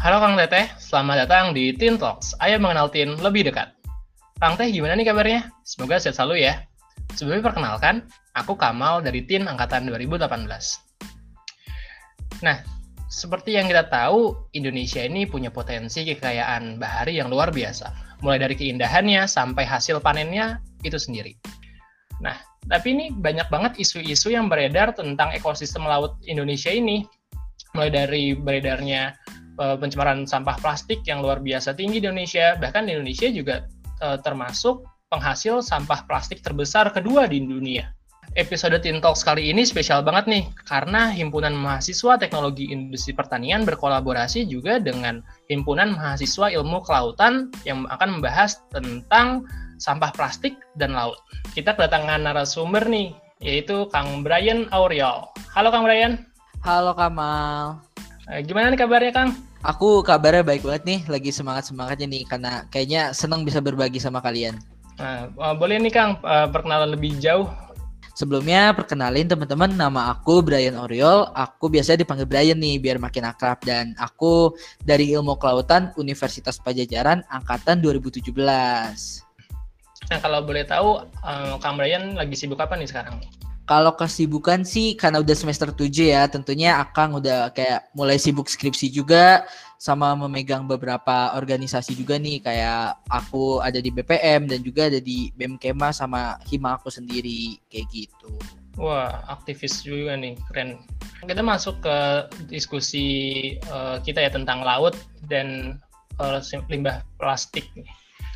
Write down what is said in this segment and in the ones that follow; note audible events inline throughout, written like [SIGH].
Halo Kang Teteh, selamat datang di Teen Talks. Ayo mengenal Teen lebih dekat. Kang Teh, gimana nih kabarnya? Semoga sehat selalu ya. Sebelumnya perkenalkan, aku Kamal dari Teen Angkatan 2018. Nah, seperti yang kita tahu, Indonesia ini punya potensi kekayaan bahari yang luar biasa. Mulai dari keindahannya sampai hasil panennya itu sendiri. Nah, tapi ini banyak banget isu-isu yang beredar tentang ekosistem laut Indonesia ini. Mulai dari beredarnya pencemaran sampah plastik yang luar biasa tinggi di Indonesia. Bahkan di Indonesia juga uh, termasuk penghasil sampah plastik terbesar kedua di dunia. Episode Teen Talks kali ini spesial banget nih, karena Himpunan Mahasiswa Teknologi Industri Pertanian berkolaborasi juga dengan Himpunan Mahasiswa Ilmu Kelautan yang akan membahas tentang sampah plastik dan laut. Kita kedatangan narasumber nih, yaitu Kang Brian Auriel. Halo Kang Brian. Halo Kamal. Eh, gimana nih kabarnya Kang? Aku kabarnya baik banget nih, lagi semangat-semangatnya nih karena kayaknya senang bisa berbagi sama kalian. Nah, eh, boleh nih Kang eh, perkenalan lebih jauh. Sebelumnya perkenalin teman-teman nama aku Brian Oriol. Aku biasa dipanggil Brian nih biar makin akrab dan aku dari Ilmu Kelautan Universitas Pajajaran angkatan 2017. Nah, kalau boleh tahu Kang Brian lagi sibuk apa nih sekarang? Kalau kesibukan sih karena udah semester 7 ya, tentunya Akang udah kayak mulai sibuk skripsi juga sama memegang beberapa organisasi juga nih kayak aku ada di BPM dan juga ada di BEM Kema sama Hima aku sendiri kayak gitu. Wah, aktivis juga nih, keren. Kita masuk ke diskusi uh, kita ya tentang laut dan uh, limbah plastik.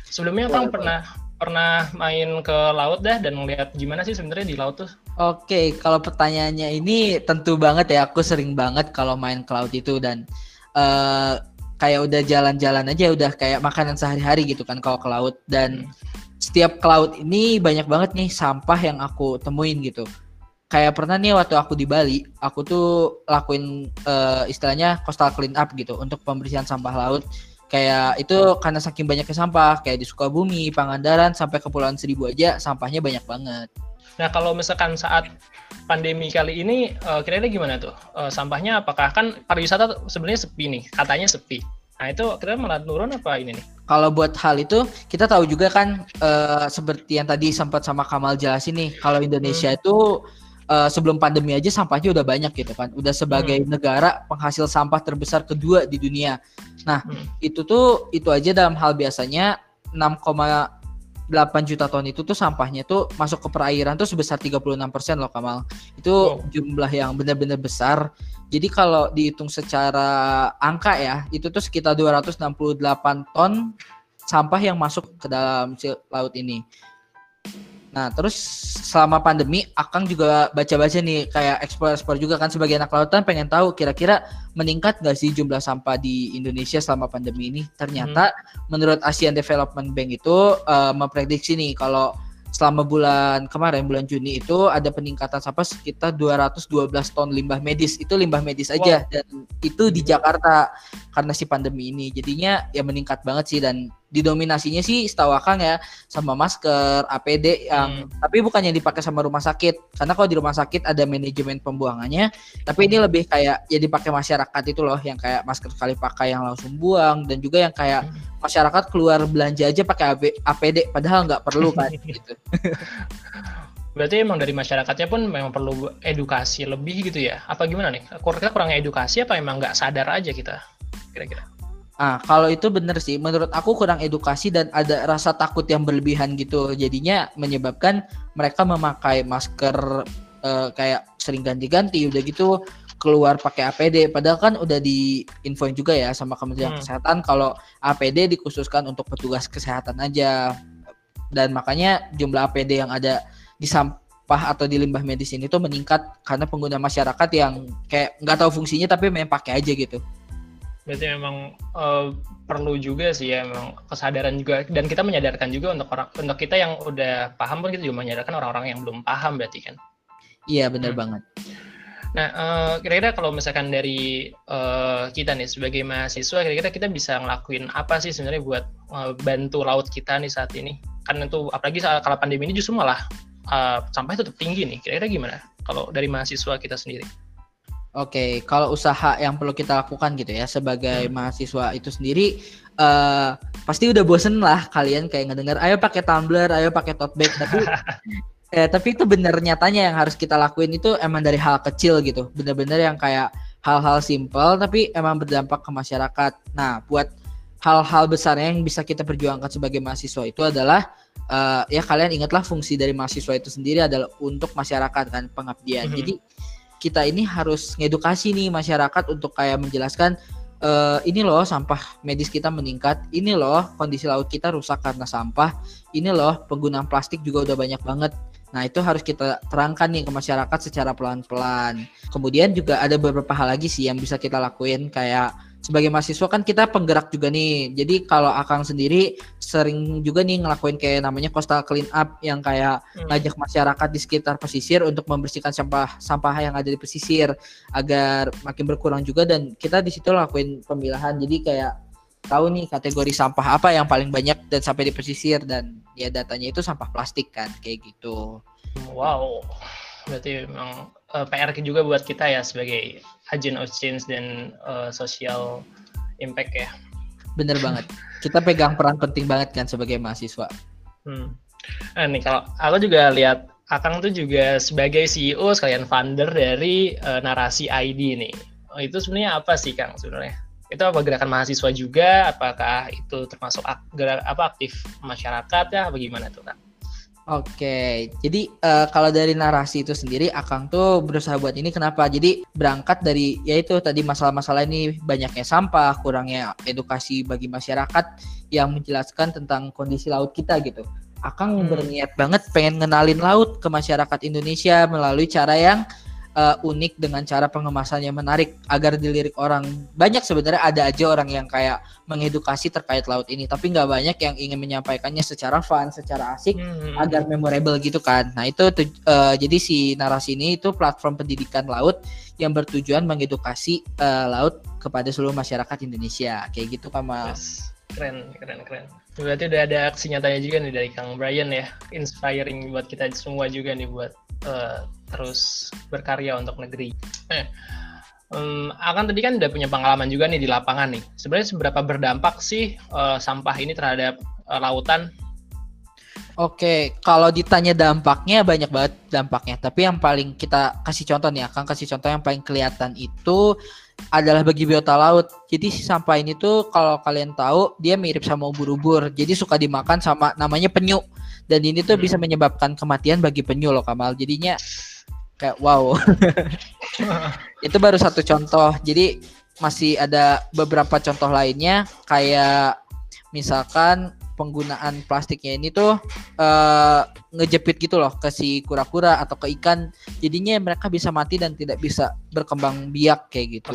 Sebelumnya Kang pernah pernah main ke laut dah dan ngeliat gimana sih sebenarnya di laut tuh? Oke, kalau pertanyaannya ini tentu banget ya aku sering banget kalau main laut itu dan uh, kayak udah jalan-jalan aja udah kayak makanan sehari-hari gitu kan kalau ke laut dan setiap laut ini banyak banget nih sampah yang aku temuin gitu. Kayak pernah nih waktu aku di Bali, aku tuh lakuin uh, istilahnya coastal clean up gitu untuk pembersihan sampah laut. Kayak itu karena saking banyaknya sampah, kayak di Sukabumi, Pangandaran sampai Kepulauan Seribu aja sampahnya banyak banget. Nah, kalau misalkan saat pandemi kali ini uh, kira-kira gimana tuh? Uh, sampahnya apakah kan pariwisata sebenarnya sepi nih, katanya sepi. Nah, itu kita malah turun apa ini nih? Kalau buat hal itu, kita tahu juga kan uh, seperti yang tadi sempat sama Kamal jelasin nih, kalau Indonesia hmm. itu uh, sebelum pandemi aja sampahnya udah banyak gitu kan. Udah sebagai hmm. negara penghasil sampah terbesar kedua di dunia. Nah, hmm. itu tuh itu aja dalam hal biasanya 6, 8 juta ton itu tuh sampahnya tuh masuk ke perairan tuh sebesar 36% loh Kamal. Itu wow. jumlah yang benar-benar besar. Jadi kalau dihitung secara angka ya, itu tuh sekitar 268 ton sampah yang masuk ke dalam laut ini. Nah, terus selama pandemi, Akang juga baca-baca nih kayak ekspor-ekspor juga kan sebagai anak lautan pengen tahu kira-kira meningkat nggak sih jumlah sampah di Indonesia selama pandemi ini. Ternyata hmm. menurut Asian Development Bank itu uh, memprediksi nih kalau selama bulan kemarin bulan Juni itu ada peningkatan sampah sekitar 212 ton limbah medis itu limbah medis aja wow. dan itu di Jakarta karena si pandemi ini jadinya ya meningkat banget sih dan didominasinya sih setahu Akang ya sama masker, APD yang hmm. tapi bukan yang dipakai sama rumah sakit. Karena kalau di rumah sakit ada manajemen pembuangannya, tapi ini lebih kayak ya dipakai masyarakat itu loh yang kayak masker sekali pakai yang langsung buang dan juga yang kayak hmm. masyarakat keluar belanja aja pakai APD padahal nggak perlu kan [LAUGHS] gitu. Berarti emang dari masyarakatnya pun memang perlu edukasi lebih gitu ya? Apa gimana nih? Kita kurang edukasi apa emang nggak sadar aja kita? Kira-kira? Ah, kalau itu bener sih. Menurut aku kurang edukasi dan ada rasa takut yang berlebihan gitu. Jadinya menyebabkan mereka memakai masker uh, kayak sering ganti-ganti. Udah gitu keluar pakai APD. Padahal kan udah di infoin juga ya sama Kementerian hmm. Kesehatan kalau APD dikhususkan untuk petugas kesehatan aja. Dan makanya jumlah APD yang ada di sampah atau di limbah medis ini tuh meningkat karena pengguna masyarakat yang kayak nggak tahu fungsinya tapi memang pakai aja gitu berarti memang uh, perlu juga sih ya memang kesadaran juga. Dan kita menyadarkan juga untuk orang untuk kita yang udah paham pun kita juga menyadarkan orang-orang yang belum paham berarti kan? Iya benar hmm. banget. Nah uh, kira-kira kalau misalkan dari uh, kita nih sebagai mahasiswa kira-kira kita bisa ngelakuin apa sih sebenarnya buat uh, bantu laut kita nih saat ini? Kan itu apalagi saat kalau pandemi ini justru malah uh, sampahnya tetap tinggi nih. Kira-kira gimana kalau dari mahasiswa kita sendiri Oke, kalau usaha yang perlu kita lakukan gitu ya sebagai hmm. mahasiswa itu sendiri uh, pasti udah bosen lah kalian kayak ngedengar ayo pakai tumbler, ayo pakai tote bag tapi [LAUGHS] eh, tapi itu bener nyatanya yang harus kita lakuin itu emang dari hal kecil gitu. Bener-bener yang kayak hal-hal simpel tapi emang berdampak ke masyarakat. Nah, buat hal-hal besar yang bisa kita perjuangkan sebagai mahasiswa itu adalah uh, ya kalian ingatlah fungsi dari mahasiswa itu sendiri adalah untuk masyarakat kan pengabdian. Mm -hmm. Jadi kita ini harus ngedukasi nih masyarakat untuk kayak menjelaskan e, ini loh sampah medis kita meningkat, ini loh kondisi laut kita rusak karena sampah, ini loh penggunaan plastik juga udah banyak banget. Nah, itu harus kita terangkan nih ke masyarakat secara pelan-pelan. Kemudian juga ada beberapa hal lagi sih yang bisa kita lakuin kayak sebagai mahasiswa kan kita penggerak juga nih. Jadi kalau Akang sendiri sering juga nih ngelakuin kayak namanya coastal clean up yang kayak hmm. ngajak masyarakat di sekitar pesisir untuk membersihkan sampah sampah yang ada di pesisir agar makin berkurang juga dan kita di situ lakuin pemilahan. Jadi kayak tahu nih kategori sampah apa yang paling banyak dan sampai di pesisir dan ya datanya itu sampah plastik kan kayak gitu. Wow. Berarti memang uh, eh, PR juga buat kita ya sebagai agent of change dan uh, social impact ya. Bener banget. Kita pegang peran penting banget kan sebagai mahasiswa. Hmm. Nah, nih kalau aku juga lihat Akang tuh juga sebagai CEO sekalian founder dari uh, Narasi ID nih. Oh, itu sebenarnya apa sih Kang sebenarnya? Itu apa gerakan mahasiswa juga? Apakah itu termasuk ak gerak, apa aktif masyarakat ya? Bagaimana tuh Kang? Oke, jadi uh, kalau dari narasi itu sendiri, Akang tuh berusaha buat ini kenapa? Jadi berangkat dari yaitu tadi masalah-masalah ini banyaknya sampah, kurangnya edukasi bagi masyarakat yang menjelaskan tentang kondisi laut kita gitu. Akang hmm. berniat banget pengen ngenalin laut ke masyarakat Indonesia melalui cara yang uh, unik dengan cara pengemasannya menarik agar dilirik orang. Banyak sebenarnya ada aja orang yang kayak mengedukasi terkait laut ini, tapi nggak banyak yang ingin menyampaikannya secara fun, secara asik hmm. agar memorable gitu kan. Nah itu uh, jadi si narasi ini itu platform pendidikan laut yang bertujuan mengedukasi uh, laut kepada seluruh masyarakat Indonesia. Kayak gitu Kamal. Yes. Keren, keren, keren. Berarti udah ada aksi nyatanya juga nih dari Kang Brian ya, inspiring buat kita semua juga nih buat uh, terus berkarya untuk negeri. Eh, um, akan tadi kan udah punya pengalaman juga nih di lapangan nih. Sebenarnya seberapa berdampak sih uh, sampah ini terhadap uh, lautan? Oke, kalau ditanya dampaknya banyak banget dampaknya. Tapi yang paling kita kasih contoh nih, akan kasih contoh yang paling kelihatan itu adalah bagi biota laut. Jadi si sampah ini tuh kalau kalian tahu dia mirip sama ubur-ubur. Jadi suka dimakan sama namanya penyu. Dan ini tuh hmm. bisa menyebabkan kematian bagi penyu loh Kamal. Jadinya kayak wow [LAUGHS] itu baru satu contoh jadi masih ada beberapa contoh lainnya kayak misalkan penggunaan plastiknya ini tuh uh, ngejepit gitu loh ke si kura-kura atau ke ikan jadinya mereka bisa mati dan tidak bisa berkembang biak kayak gitu.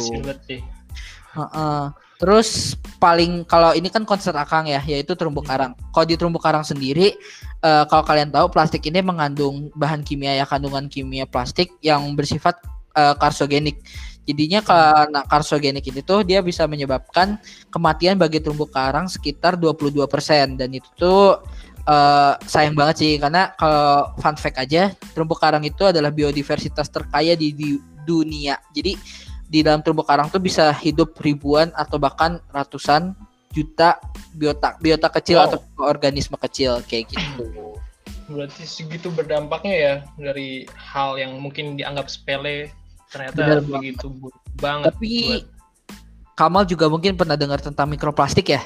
Uh -uh. Terus paling kalau ini kan konser akang ya, yaitu terumbu karang. Kalau di terumbu karang sendiri, uh, kalau kalian tahu plastik ini mengandung bahan kimia ya kandungan kimia plastik yang bersifat uh, karsogenik. Jadinya karena karsogenik ini tuh dia bisa menyebabkan kematian bagi terumbu karang sekitar 22% dan itu tuh uh, sayang banget sih karena kalau fun fact aja terumbu karang itu adalah biodiversitas terkaya di, di dunia. Jadi di dalam terumbu karang tuh bisa hidup ribuan atau bahkan ratusan juta biota biota kecil wow. atau organisme kecil kayak gitu. [COUGHS] Berarti segitu berdampaknya ya dari hal yang mungkin dianggap sepele ternyata Benar begitu banget. Tapi buat... Kamal juga mungkin pernah dengar tentang mikroplastik ya?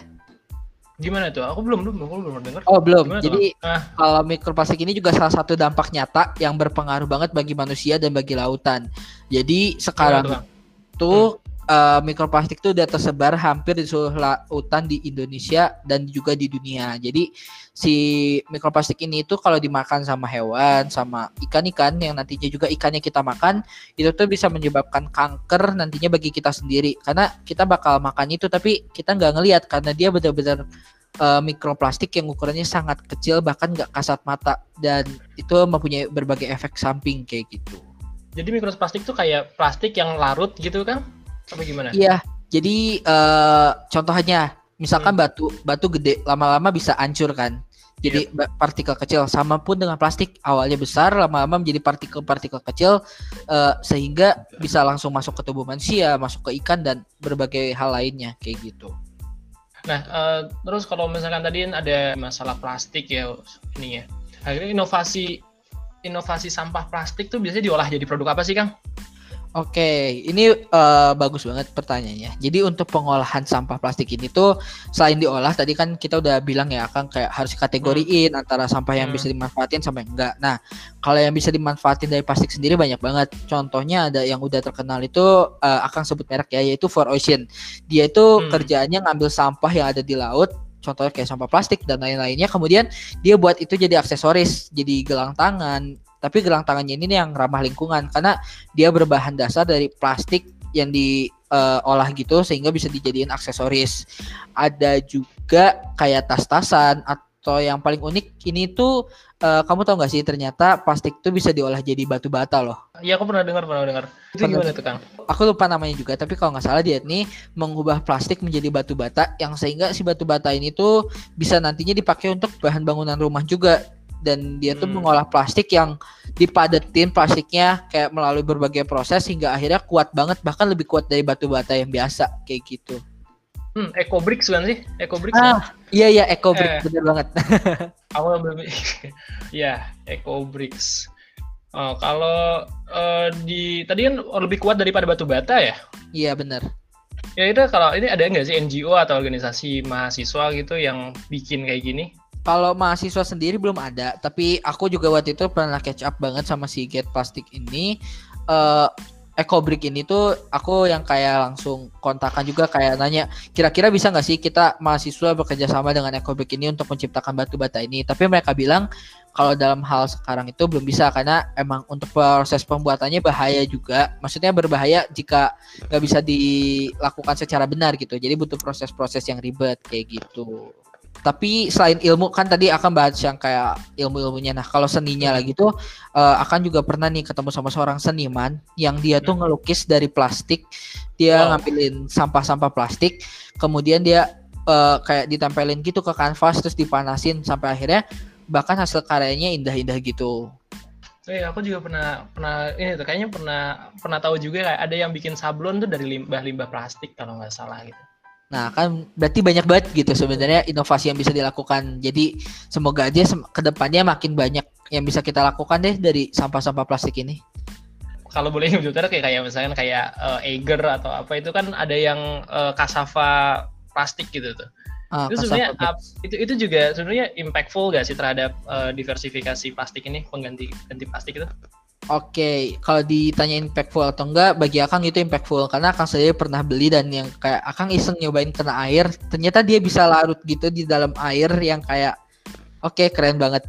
Gimana tuh? Aku belum belum aku belum dengar. Oh belum. Gimana Jadi ah. kalau mikroplastik ini juga salah satu dampak nyata yang berpengaruh banget bagi manusia dan bagi lautan. Jadi sekarang itu uh, mikroplastik itu udah tersebar hampir di seluruh lautan di Indonesia dan juga di dunia. Jadi si mikroplastik ini itu kalau dimakan sama hewan, sama ikan-ikan yang nantinya juga ikannya kita makan, itu tuh bisa menyebabkan kanker nantinya bagi kita sendiri. Karena kita bakal makan itu tapi kita nggak ngelihat karena dia benar-benar uh, mikroplastik yang ukurannya sangat kecil bahkan nggak kasat mata dan itu mempunyai berbagai efek samping kayak gitu. Jadi mikroplastik itu kayak plastik yang larut gitu kan? Apa gimana? Iya. Jadi uh, contohnya misalkan hmm. batu batu gede lama-lama bisa hancur kan. jadi yep. partikel kecil. Sama pun dengan plastik awalnya besar, lama-lama menjadi partikel-partikel kecil uh, sehingga bisa langsung masuk ke tubuh manusia, masuk ke ikan dan berbagai hal lainnya kayak gitu. Nah, uh, terus kalau misalkan tadi ada masalah plastik ya ini ya. Akhirnya inovasi inovasi sampah plastik tuh biasanya diolah jadi produk apa sih, Kang? Oke, ini uh, bagus banget pertanyaannya. Jadi untuk pengolahan sampah plastik ini tuh selain diolah tadi kan kita udah bilang ya kan kayak harus kategoriin hmm. antara sampah yang hmm. bisa dimanfaatin sampai enggak. Nah, kalau yang bisa dimanfaatin dari plastik sendiri banyak banget. Contohnya ada yang udah terkenal itu uh, akan sebut merek ya yaitu For Ocean. Dia itu hmm. kerjaannya ngambil sampah yang ada di laut contohnya kayak sampah plastik dan lain-lainnya kemudian dia buat itu jadi aksesoris jadi gelang tangan tapi gelang tangannya ini yang ramah lingkungan karena dia berbahan dasar dari plastik yang diolah uh, gitu sehingga bisa dijadiin aksesoris. Ada juga kayak tas-tasan atau yang paling unik ini tuh uh, kamu tahu nggak sih ternyata plastik tuh bisa diolah jadi batu bata loh. Iya aku pernah dengar pernah dengar. Itu pernah, gimana tuh Kang? Aku lupa namanya juga tapi kalau nggak salah dia nih mengubah plastik menjadi batu bata yang sehingga si batu bata ini tuh bisa nantinya dipakai untuk bahan bangunan rumah juga dan dia tuh hmm. mengolah plastik yang dipadetin plastiknya kayak melalui berbagai proses hingga akhirnya kuat banget bahkan lebih kuat dari batu bata yang biasa kayak gitu. Hmm, Eco Bricks kan sih? Eco Bricks. Ah, ya? Iya iya Eco Bricks eh, bener banget. [LAUGHS] aku belum [LAUGHS] ya Eco Bricks. Oh, kalau uh, di tadi kan lebih kuat daripada batu bata ya? Iya benar. Ya itu kalau ini ada nggak sih NGO atau organisasi mahasiswa gitu yang bikin kayak gini? Kalau mahasiswa sendiri belum ada, tapi aku juga waktu itu pernah catch up banget sama si Get Plastic ini. Uh, Ecobrick ini tuh aku yang kayak langsung kontakan juga kayak nanya kira-kira bisa nggak sih kita mahasiswa bekerja sama dengan Ecobrick ini untuk menciptakan batu bata ini? Tapi mereka bilang kalau dalam hal sekarang itu belum bisa karena emang untuk proses pembuatannya bahaya juga. Maksudnya berbahaya jika nggak bisa dilakukan secara benar gitu. Jadi butuh proses-proses yang ribet kayak gitu tapi selain ilmu kan tadi akan bahas yang kayak ilmu-ilmunya. Nah, kalau seninya lagi tuh uh, akan juga pernah nih ketemu sama seorang seniman yang dia tuh hmm. ngelukis dari plastik. Dia wow. ngambilin sampah-sampah plastik, kemudian dia uh, kayak ditempelin gitu ke kanvas terus dipanasin sampai akhirnya bahkan hasil karyanya indah-indah gitu. Eh, aku juga pernah pernah ini tuh kayaknya pernah pernah tahu juga kayak ada yang bikin sablon tuh dari limbah-limbah plastik kalau nggak salah gitu. Nah, kan berarti banyak banget gitu sebenarnya inovasi yang bisa dilakukan. Jadi semoga aja ke depannya makin banyak yang bisa kita lakukan deh dari sampah-sampah plastik ini. Kalau boleh jujur kayak kayak misalnya kayak uh, Eiger atau apa itu kan ada yang uh, kasava plastik gitu tuh. Ah, itu sebenarnya itu itu juga sebenarnya impactful gak sih terhadap uh, diversifikasi plastik ini pengganti ganti plastik itu? Oke, okay. kalau ditanya impactful atau enggak, bagi Akang itu impactful karena Akang sendiri pernah beli dan yang kayak Akang iseng nyobain kena air, ternyata dia bisa larut gitu di dalam air yang kayak oke okay, keren banget.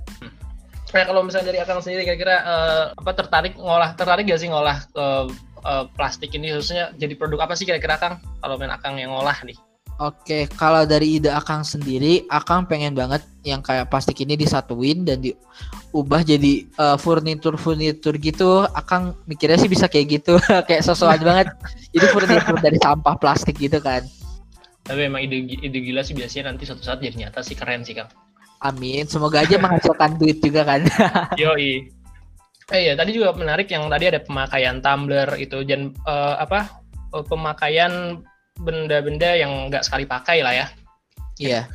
Kayak kalau misalnya dari Akang sendiri kira-kira uh, apa tertarik ngolah tertarik gak sih ngolah uh, uh, plastik ini khususnya jadi produk apa sih kira-kira Akang kalau main Akang yang ngolah nih? Oke, kalau dari ide Akang sendiri, Akang pengen banget yang kayak plastik ini disatuin dan diubah jadi uh, furnitur-furnitur gitu. Akang mikirnya sih bisa kayak gitu, [LAUGHS] kayak sesuatu [LAUGHS] banget. Jadi furnitur dari sampah plastik gitu kan. Tapi emang ide ide gila sih biasanya nanti suatu saat jadi nyata sih keren sih Kang. Amin, semoga aja menghasilkan [LAUGHS] duit juga kan. Yoi. Eh ya, tadi juga menarik yang tadi ada pemakaian tumbler itu dan uh, apa? Uh, pemakaian benda-benda yang nggak sekali pakai lah ya. Iya. Yeah.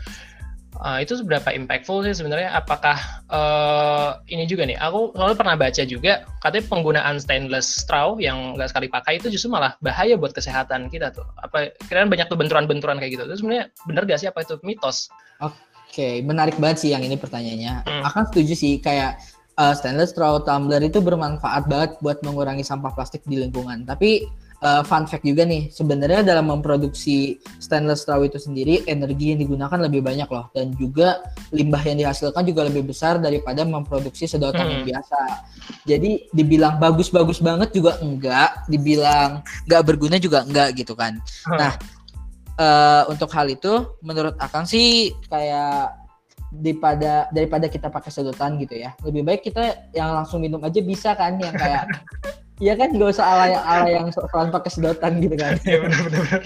Uh, itu seberapa impactful sih sebenarnya? Apakah uh, ini juga nih? Aku soalnya pernah baca juga katanya penggunaan stainless straw yang nggak sekali pakai itu justru malah bahaya buat kesehatan kita tuh. Apa kira banyak tuh benturan-benturan kayak gitu? Itu sebenarnya benar gak sih apa itu mitos? Oke, okay. menarik banget sih yang ini pertanyaannya. Hmm. Akan setuju sih kayak uh, stainless straw tumbler itu bermanfaat banget buat mengurangi sampah plastik di lingkungan. Tapi uh, fun fact juga nih, sebenarnya dalam memproduksi stainless straw itu sendiri energi yang digunakan lebih banyak loh dan juga limbah yang dihasilkan juga lebih besar daripada memproduksi sedotan hmm. yang biasa. Jadi dibilang bagus-bagus banget juga enggak, dibilang enggak berguna juga enggak gitu kan. Hmm. Nah, uh, untuk hal itu menurut Akang sih kayak daripada daripada kita pakai sedotan gitu ya lebih baik kita yang langsung minum aja bisa kan yang kayak [LAUGHS] Iya kan gak usah ala yang ala yang soal pakai sedotan gitu kan. Iya benar benar.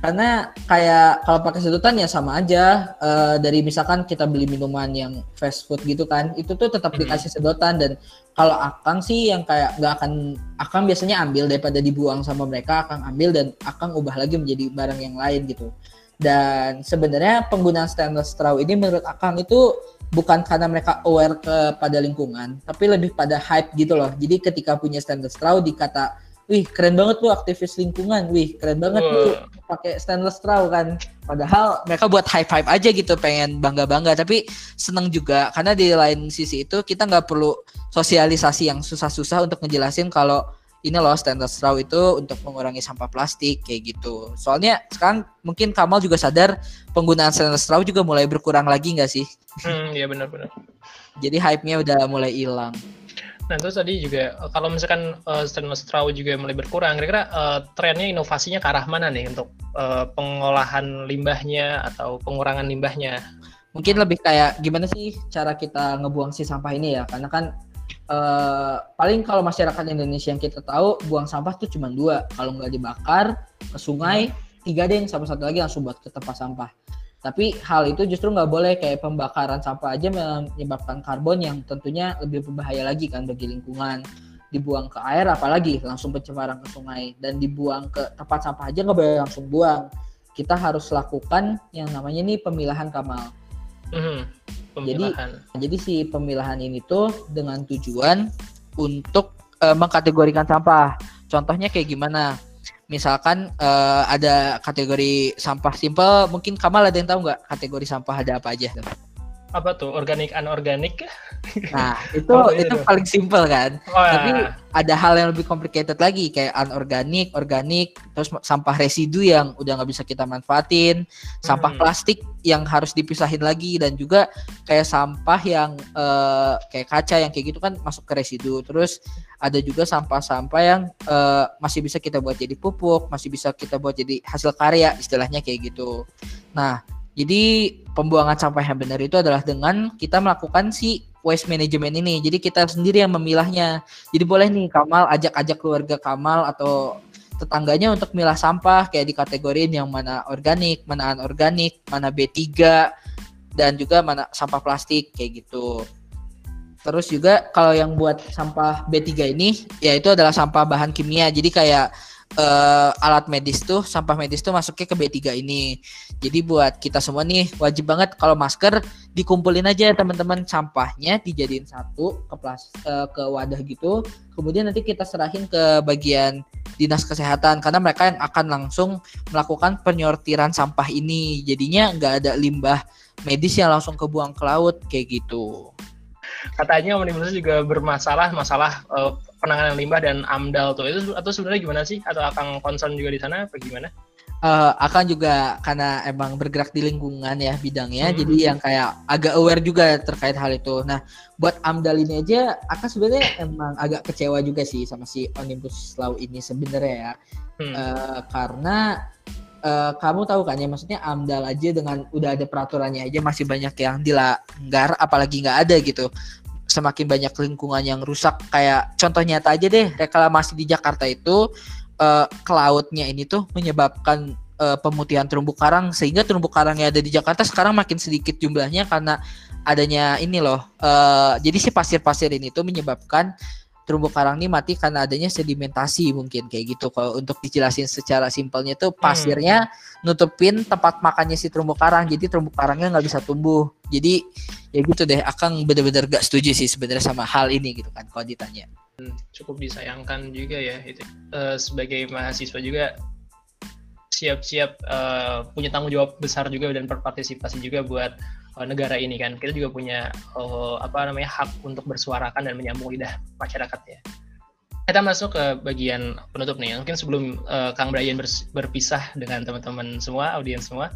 karena kayak kalau pakai sedotan ya sama aja uh, dari misalkan kita beli minuman yang fast food gitu kan itu tuh tetap mm-hmm. dikasih sedotan dan kalau akang sih yang kayak nggak akan akang biasanya ambil daripada dibuang sama mereka akang ambil dan akang ubah lagi menjadi barang yang lain gitu dan sebenarnya penggunaan stainless straw ini menurut akang itu bukan karena mereka aware kepada lingkungan tapi lebih pada hype gitu loh jadi ketika punya stainless straw dikata wih keren banget lu aktivis lingkungan, wih keren banget uh. lu pakai stainless straw kan. Padahal mereka buat high five aja gitu, pengen bangga bangga. Tapi seneng juga karena di lain sisi itu kita nggak perlu sosialisasi yang susah-susah untuk ngejelasin kalau ini loh stainless straw itu untuk mengurangi sampah plastik kayak gitu. Soalnya sekarang mungkin Kamal juga sadar penggunaan stainless straw juga mulai berkurang lagi nggak sih? Hmm, iya benar-benar. Jadi hype-nya udah mulai hilang. Nah terus tadi juga eh, kalau misalkan uh, stainless straw juga mulai berkurang, kira-kira uh, trennya inovasinya ke arah mana nih untuk uh, pengolahan limbahnya atau pengurangan limbahnya? Mungkin lebih kayak gimana sih cara kita ngebuang si sampah ini ya? Karena kan uh, paling kalau masyarakat Indonesia yang kita tahu buang sampah tuh cuma dua, kalau nggak dibakar ke sungai, tiga deh, sama satu lagi langsung buat ke tempat sampah. Tapi hal itu justru nggak boleh kayak pembakaran sampah aja menyebabkan karbon yang tentunya lebih berbahaya lagi kan bagi lingkungan. Dibuang ke air apalagi langsung pencemaran ke sungai dan dibuang ke tempat sampah aja nggak boleh langsung buang. Kita harus lakukan yang namanya nih pemilahan kamal. Mm-hmm. Jadi jadi si pemilahan ini tuh dengan tujuan untuk uh, mengkategorikan sampah. Contohnya kayak gimana? misalkan uh, ada kategori sampah simple, mungkin Kamal ada yang tahu nggak kategori sampah ada apa aja? Apa tuh organik anorganik? Nah [LAUGHS] itu oh, itu paling simple kan. Oh, ya. Tapi ada hal yang lebih complicated lagi kayak anorganik, organik, terus sampah residu yang udah nggak bisa kita manfaatin, sampah hmm. plastik yang harus dipisahin lagi dan juga kayak sampah yang uh, kayak kaca yang kayak gitu kan masuk ke residu. Terus ada juga sampah-sampah yang uh, masih bisa kita buat jadi pupuk, masih bisa kita buat jadi hasil karya, istilahnya kayak gitu. Nah, jadi pembuangan sampah yang benar itu adalah dengan kita melakukan si waste management ini. Jadi kita sendiri yang memilahnya. Jadi boleh nih Kamal ajak-ajak keluarga Kamal atau tetangganya untuk milah sampah kayak di kategoriin yang mana organik, mana anorganik, mana B3 dan juga mana sampah plastik kayak gitu. Terus juga kalau yang buat sampah B3 ini ya itu adalah sampah bahan kimia. Jadi kayak uh, alat medis tuh sampah medis tuh masuknya ke B3 ini. Jadi buat kita semua nih wajib banget kalau masker dikumpulin aja teman-teman sampahnya dijadiin satu ke plas uh, ke wadah gitu. Kemudian nanti kita serahin ke bagian dinas kesehatan karena mereka yang akan langsung melakukan penyortiran sampah ini. Jadinya nggak ada limbah medis yang langsung kebuang ke laut kayak gitu katanya Omnibus juga bermasalah masalah uh, penanganan limbah dan AMDAL tuh itu atau sebenarnya gimana sih atau akan concern juga di sana apa gimana? Uh, akan juga karena emang bergerak di lingkungan ya bidangnya hmm. jadi yang kayak agak aware juga terkait hal itu. Nah, buat AMDAL ini aja akan sebenarnya emang agak kecewa juga sih sama si Omnibus Law ini sebenarnya ya. Hmm. Uh, karena uh, kamu tahu kan ya maksudnya AMDAL aja dengan udah ada peraturannya aja masih banyak yang dilanggar apalagi nggak ada gitu semakin banyak lingkungan yang rusak. Kayak contoh nyata aja deh reklamasi di Jakarta itu uh, ke lautnya ini tuh menyebabkan uh, pemutihan terumbu karang sehingga terumbu karang yang ada di Jakarta sekarang makin sedikit jumlahnya karena adanya ini loh uh, jadi si pasir-pasir ini tuh menyebabkan terumbu karang ini mati karena adanya sedimentasi mungkin kayak gitu kalau untuk dijelasin secara simpelnya tuh hmm. pasirnya hmm. nutupin tempat makannya si terumbu karang jadi terumbu karangnya nggak bisa tumbuh jadi ya gitu deh akan bener-bener gak setuju sih sebenarnya sama hal ini gitu kan kalau ditanya hmm, cukup disayangkan juga ya itu uh, sebagai mahasiswa juga siap-siap uh, punya tanggung jawab besar juga dan berpartisipasi juga buat uh, negara ini kan. Kita juga punya uh, apa namanya hak untuk bersuarakan dan menyambung lidah masyarakat ya kita masuk ke bagian penutup nih. Mungkin sebelum uh, Kang Brian berpisah dengan teman-teman semua audiens semua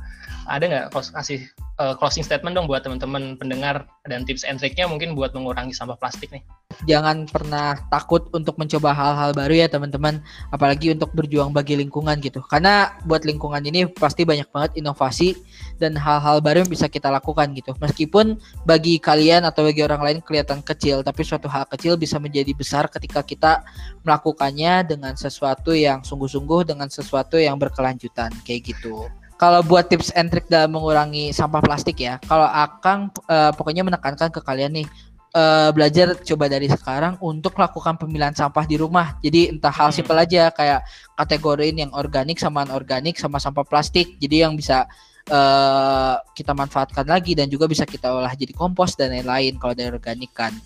ada nggak kasih uh, closing statement dong buat teman-teman pendengar dan tips and triknya mungkin buat mengurangi sampah plastik nih. Jangan pernah takut untuk mencoba hal-hal baru ya teman-teman, apalagi untuk berjuang bagi lingkungan gitu. Karena buat lingkungan ini pasti banyak banget inovasi dan hal-hal baru yang bisa kita lakukan gitu. Meskipun bagi kalian atau bagi orang lain kelihatan kecil, tapi suatu hal kecil bisa menjadi besar ketika kita melakukannya dengan sesuatu yang sungguh-sungguh dengan sesuatu yang berkelanjutan kayak gitu kalau buat tips and trick dalam mengurangi sampah plastik ya, kalau Akang uh, pokoknya menekankan ke kalian nih uh, belajar coba dari sekarang untuk lakukan pemilihan sampah di rumah. Jadi entah hal hmm. simpel aja kayak kategoriin yang organik sama anorganik sama sampah plastik. Jadi yang bisa uh, kita manfaatkan lagi dan juga bisa kita olah jadi kompos dan lain-lain kalau dari organik kan.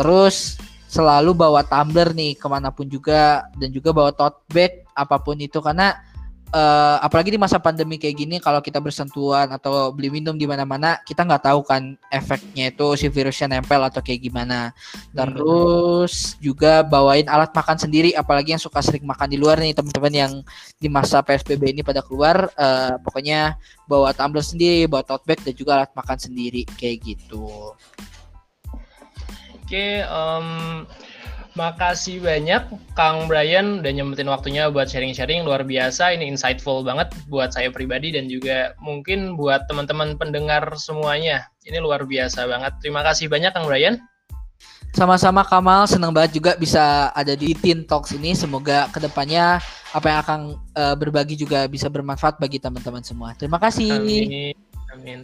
Terus selalu bawa tumbler nih ke mana pun juga dan juga bawa tote bag apa pun itu karena uh, apalagi di masa pandemi kayak gini kalau kita bersentuhan atau beli minum di mana-mana kita nggak tahu kan efeknya itu si virusnya nempel atau kayak gimana. Terus juga bawain alat makan sendiri apalagi yang suka sering makan di luar nih teman-teman yang di masa psbb ini pada keluar uh, pokoknya bawa tumbler sendiri bawa tote bag dan juga alat makan sendiri kayak gitu. Oke okay, um Makasih banyak Kang Brian udah nyempetin waktunya buat sharing-sharing luar biasa. Ini insightful banget buat saya pribadi dan juga mungkin buat teman-teman pendengar semuanya. Ini luar biasa banget. Terima kasih banyak Kang Brian. Sama-sama Kamal, senang banget juga bisa ada di Teen Talks ini. Semoga ke depannya apa yang akan uh, berbagi juga bisa bermanfaat bagi teman-teman semua. Terima kasih. Amin. Amin.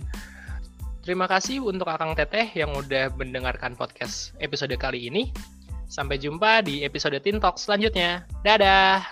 Terima kasih untuk Akang Teteh yang udah mendengarkan podcast episode kali ini. Sampai jumpa di episode Tintok selanjutnya. Dadah!